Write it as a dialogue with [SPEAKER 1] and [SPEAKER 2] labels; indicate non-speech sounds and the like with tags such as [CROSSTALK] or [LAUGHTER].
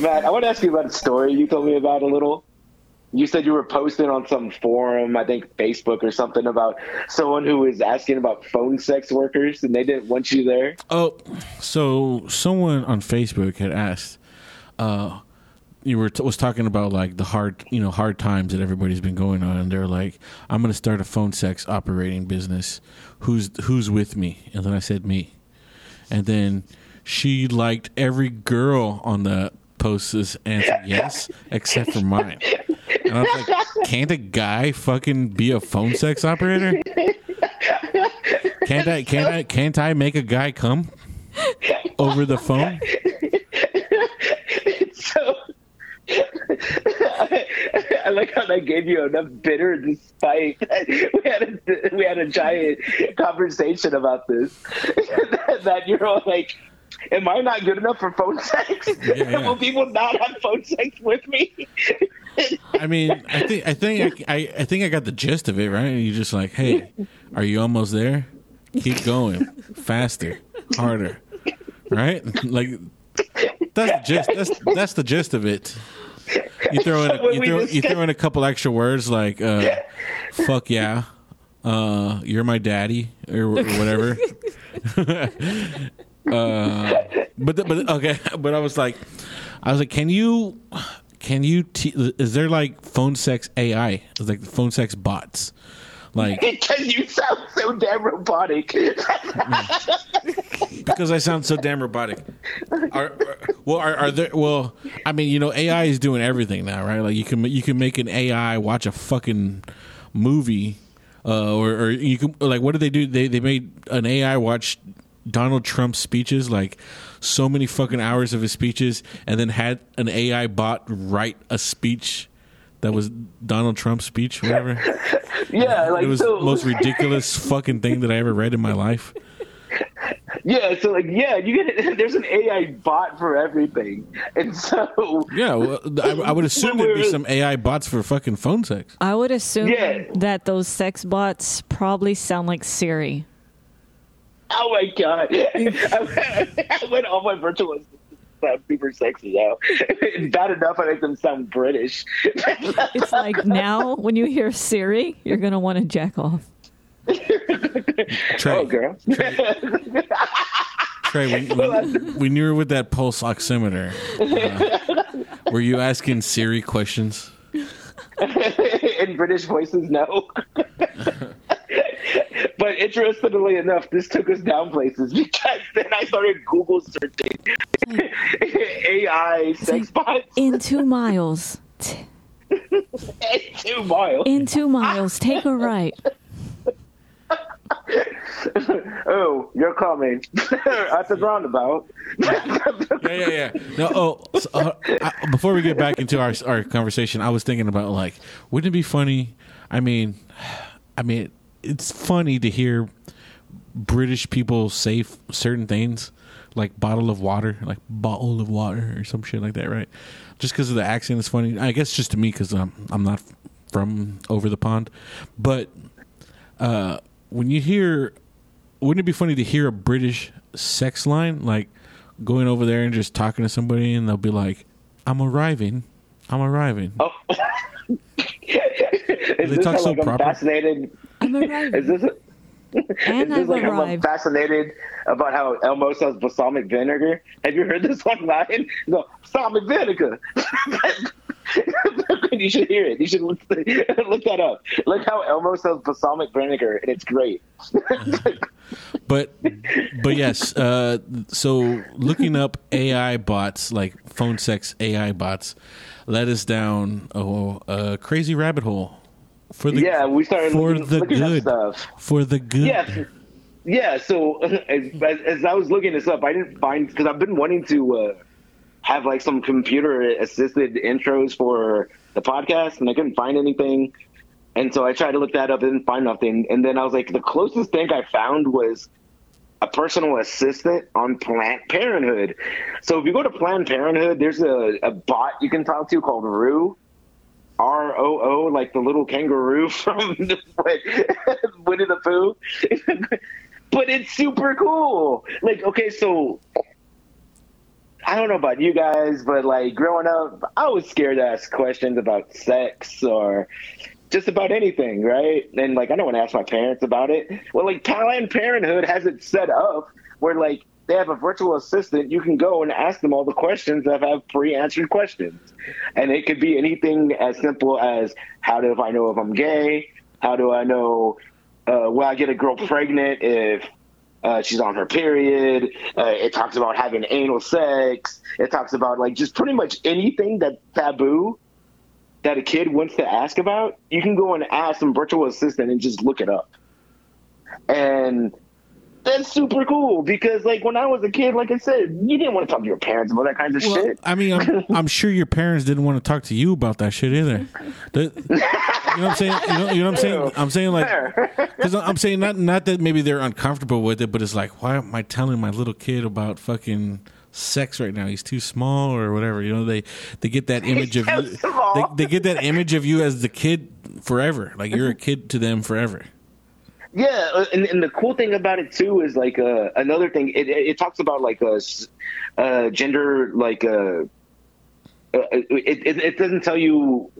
[SPEAKER 1] Matt, I want to ask you about a story you told me about a little. You said you were posting on some forum, I think Facebook or something, about someone who was asking about phone sex workers and they didn't want you there.
[SPEAKER 2] Oh, so someone on Facebook had asked, uh, you were t- was talking about like the hard, you know, hard times that everybody's been going on, and they're like, "I'm going to start a phone sex operating business. Who's who's with me?" And then I said, "Me." And then she liked every girl on the posts this answer yes, except for mine. And I was like, can't a guy fucking be a phone sex operator? Can't I? Can't I? Can't I make a guy come over the phone?
[SPEAKER 1] so I, I like how that gave you enough bitter despite we had a we had a giant conversation about this [LAUGHS] that you're all like am I not good enough for phone sex? [LAUGHS]
[SPEAKER 2] yeah.
[SPEAKER 1] Will people not have phone sex with me?
[SPEAKER 2] I mean, I think I think I, I, think I got the gist of it, right? You just like, hey, are you almost there? Keep going, faster, harder, right? [LAUGHS] Like that's the gist. That's that's the gist of it. You throw in a, you throw you throw in a couple extra words like, uh, "Fuck yeah," uh, "You're my daddy" or, or whatever. [LAUGHS] uh, but the- but okay, [LAUGHS] but I was like, I was like, can you can you te- is there like phone sex AI? It's like phone sex bots. Like [LAUGHS]
[SPEAKER 1] because you sound so damn robotic. [LAUGHS]
[SPEAKER 2] because I sound so damn robotic. Are, are- well, are, are there? Well, I mean, you know, AI is doing everything now, right? Like you can you can make an AI watch a fucking movie, uh, or, or you can like what did they do? They they made an AI watch Donald Trump's speeches, like so many fucking hours of his speeches, and then had an AI bot write a speech. That was Donald Trump's speech, whatever. [LAUGHS]
[SPEAKER 1] yeah, like
[SPEAKER 2] It was
[SPEAKER 1] so.
[SPEAKER 2] the most ridiculous [LAUGHS] fucking thing that I ever read in my life.
[SPEAKER 1] yeah, so like yeah, you get it. [LAUGHS] there's an AI bot for everything, and so
[SPEAKER 2] Yeah, well, I, I would assume there'd be some AI bots for fucking phone sex.
[SPEAKER 3] I would assume
[SPEAKER 1] Yeah.
[SPEAKER 3] that those sex bots probably sound like Siri.
[SPEAKER 1] Oh my god! [LAUGHS] I went, all my virtual assistants sound super sexy now. [LAUGHS] Bad enough, I make them sound British. [LAUGHS]
[SPEAKER 3] It's like now when you hear Siri, you're gonna want to jack off.
[SPEAKER 2] Trey,
[SPEAKER 1] oh, girl.
[SPEAKER 2] Trey, when, when, when you were with that pulse oximeter, uh, were you asking Siri questions?
[SPEAKER 1] In British voices, no. But interestingly enough, this took us down places [LAUGHS] because then I started Google searching [LAUGHS] AI sex bots [LAUGHS]
[SPEAKER 3] In two miles.
[SPEAKER 1] In two miles.
[SPEAKER 3] In two miles, take a right.
[SPEAKER 1] Oh, you're coming at the roundabout.
[SPEAKER 2] Yeah, yeah, yeah. No, oh, so, uh, I, before we get back into our our conversation, I was thinking about like, wouldn't it be funny? I mean, [SIGHS] I mean, it's funny to hear British people say f- certain things, like bottle of water, like bottle of water or some shit like that, right? Just because of the accent is funny. I guess just to me because I'm I'm not from over the pond, but uh, when you hear, wouldn't it be funny to hear a British sex line like going over there and just talking to somebody and they'll be like, "I'm arriving, I'm arriving."
[SPEAKER 1] Oh. [LAUGHS]
[SPEAKER 2] They talk so
[SPEAKER 1] like, I'm
[SPEAKER 2] proper.
[SPEAKER 1] fascinated? [LAUGHS]
[SPEAKER 3] I'm arriving. [LAUGHS]
[SPEAKER 1] Is this?
[SPEAKER 3] And
[SPEAKER 1] Is this
[SPEAKER 3] I've
[SPEAKER 1] like I'm fascinated about how Elmo sells balsamic vinegar? Have you heard this [LAUGHS] one line? No, balsamic vinegar. you should hear it. You should look, look that up. Look how Elmo sells balsamic vinegar, and it's great.
[SPEAKER 2] But but yes, uh, so looking up AI bots like phone sex AI bots led us down a, a crazy rabbit hole for the
[SPEAKER 1] yeah, we started
[SPEAKER 2] for
[SPEAKER 1] looking,
[SPEAKER 2] the
[SPEAKER 1] looking
[SPEAKER 2] good
[SPEAKER 1] stuff.
[SPEAKER 2] for the good.
[SPEAKER 1] Yeah, yeah. So [LAUGHS] as, as I was looking this up, I didn't find because I've been wanting to uh, have like some computer assisted intros for the podcast, and I couldn't find anything. And so I tried to look that up, and didn't find nothing. And then I was like, the closest thing I found was a personal assistant on Planned Parenthood. So if you go to Planned Parenthood, there's a, a bot you can talk to called Roo. R O O, like the little kangaroo [LAUGHS] from the, [LAUGHS] Winnie the Pooh. [LAUGHS] but it's super cool. Like, okay, so I don't know about you guys, but like growing up, I was scared to ask questions about sex or just about anything, right? And like I don't want to ask my parents about it. Well, like Planned Parenthood has it set up where like they have a virtual assistant. You can go and ask them all the questions that have pre-answered questions, and it could be anything as simple as how do I know if I'm gay? How do I know uh, will I get a girl pregnant if uh, she's on her period? Uh, it talks about having anal sex. It talks about like just pretty much anything that taboo that a kid wants to ask about. You can go and ask some virtual assistant and just look it up, and that's super cool because like when I was a kid, like I said, you didn't want to talk to your parents about that kind of
[SPEAKER 2] Well,
[SPEAKER 1] shit.
[SPEAKER 2] I mean, I'm, [LAUGHS] I'm sure your parents didn't want to talk to you about that shit either. The- you know what I'm saying? You know, you know what I'm saying? I'm saying like because [LAUGHS] I'm saying not not that maybe they're uncomfortable with it, but it's like why am I telling my little kid about fucking sex right now? He's too small or whatever. You know they they get that image of you. They, they get that image of you as the kid forever. Like you're a [LAUGHS] kid to them forever.
[SPEAKER 1] Yeah, uh, and, and the cool thing about it too is like uh, another thing. It, it, talks about like a s- uh, gender, like uh, uh, it it doesn't tell you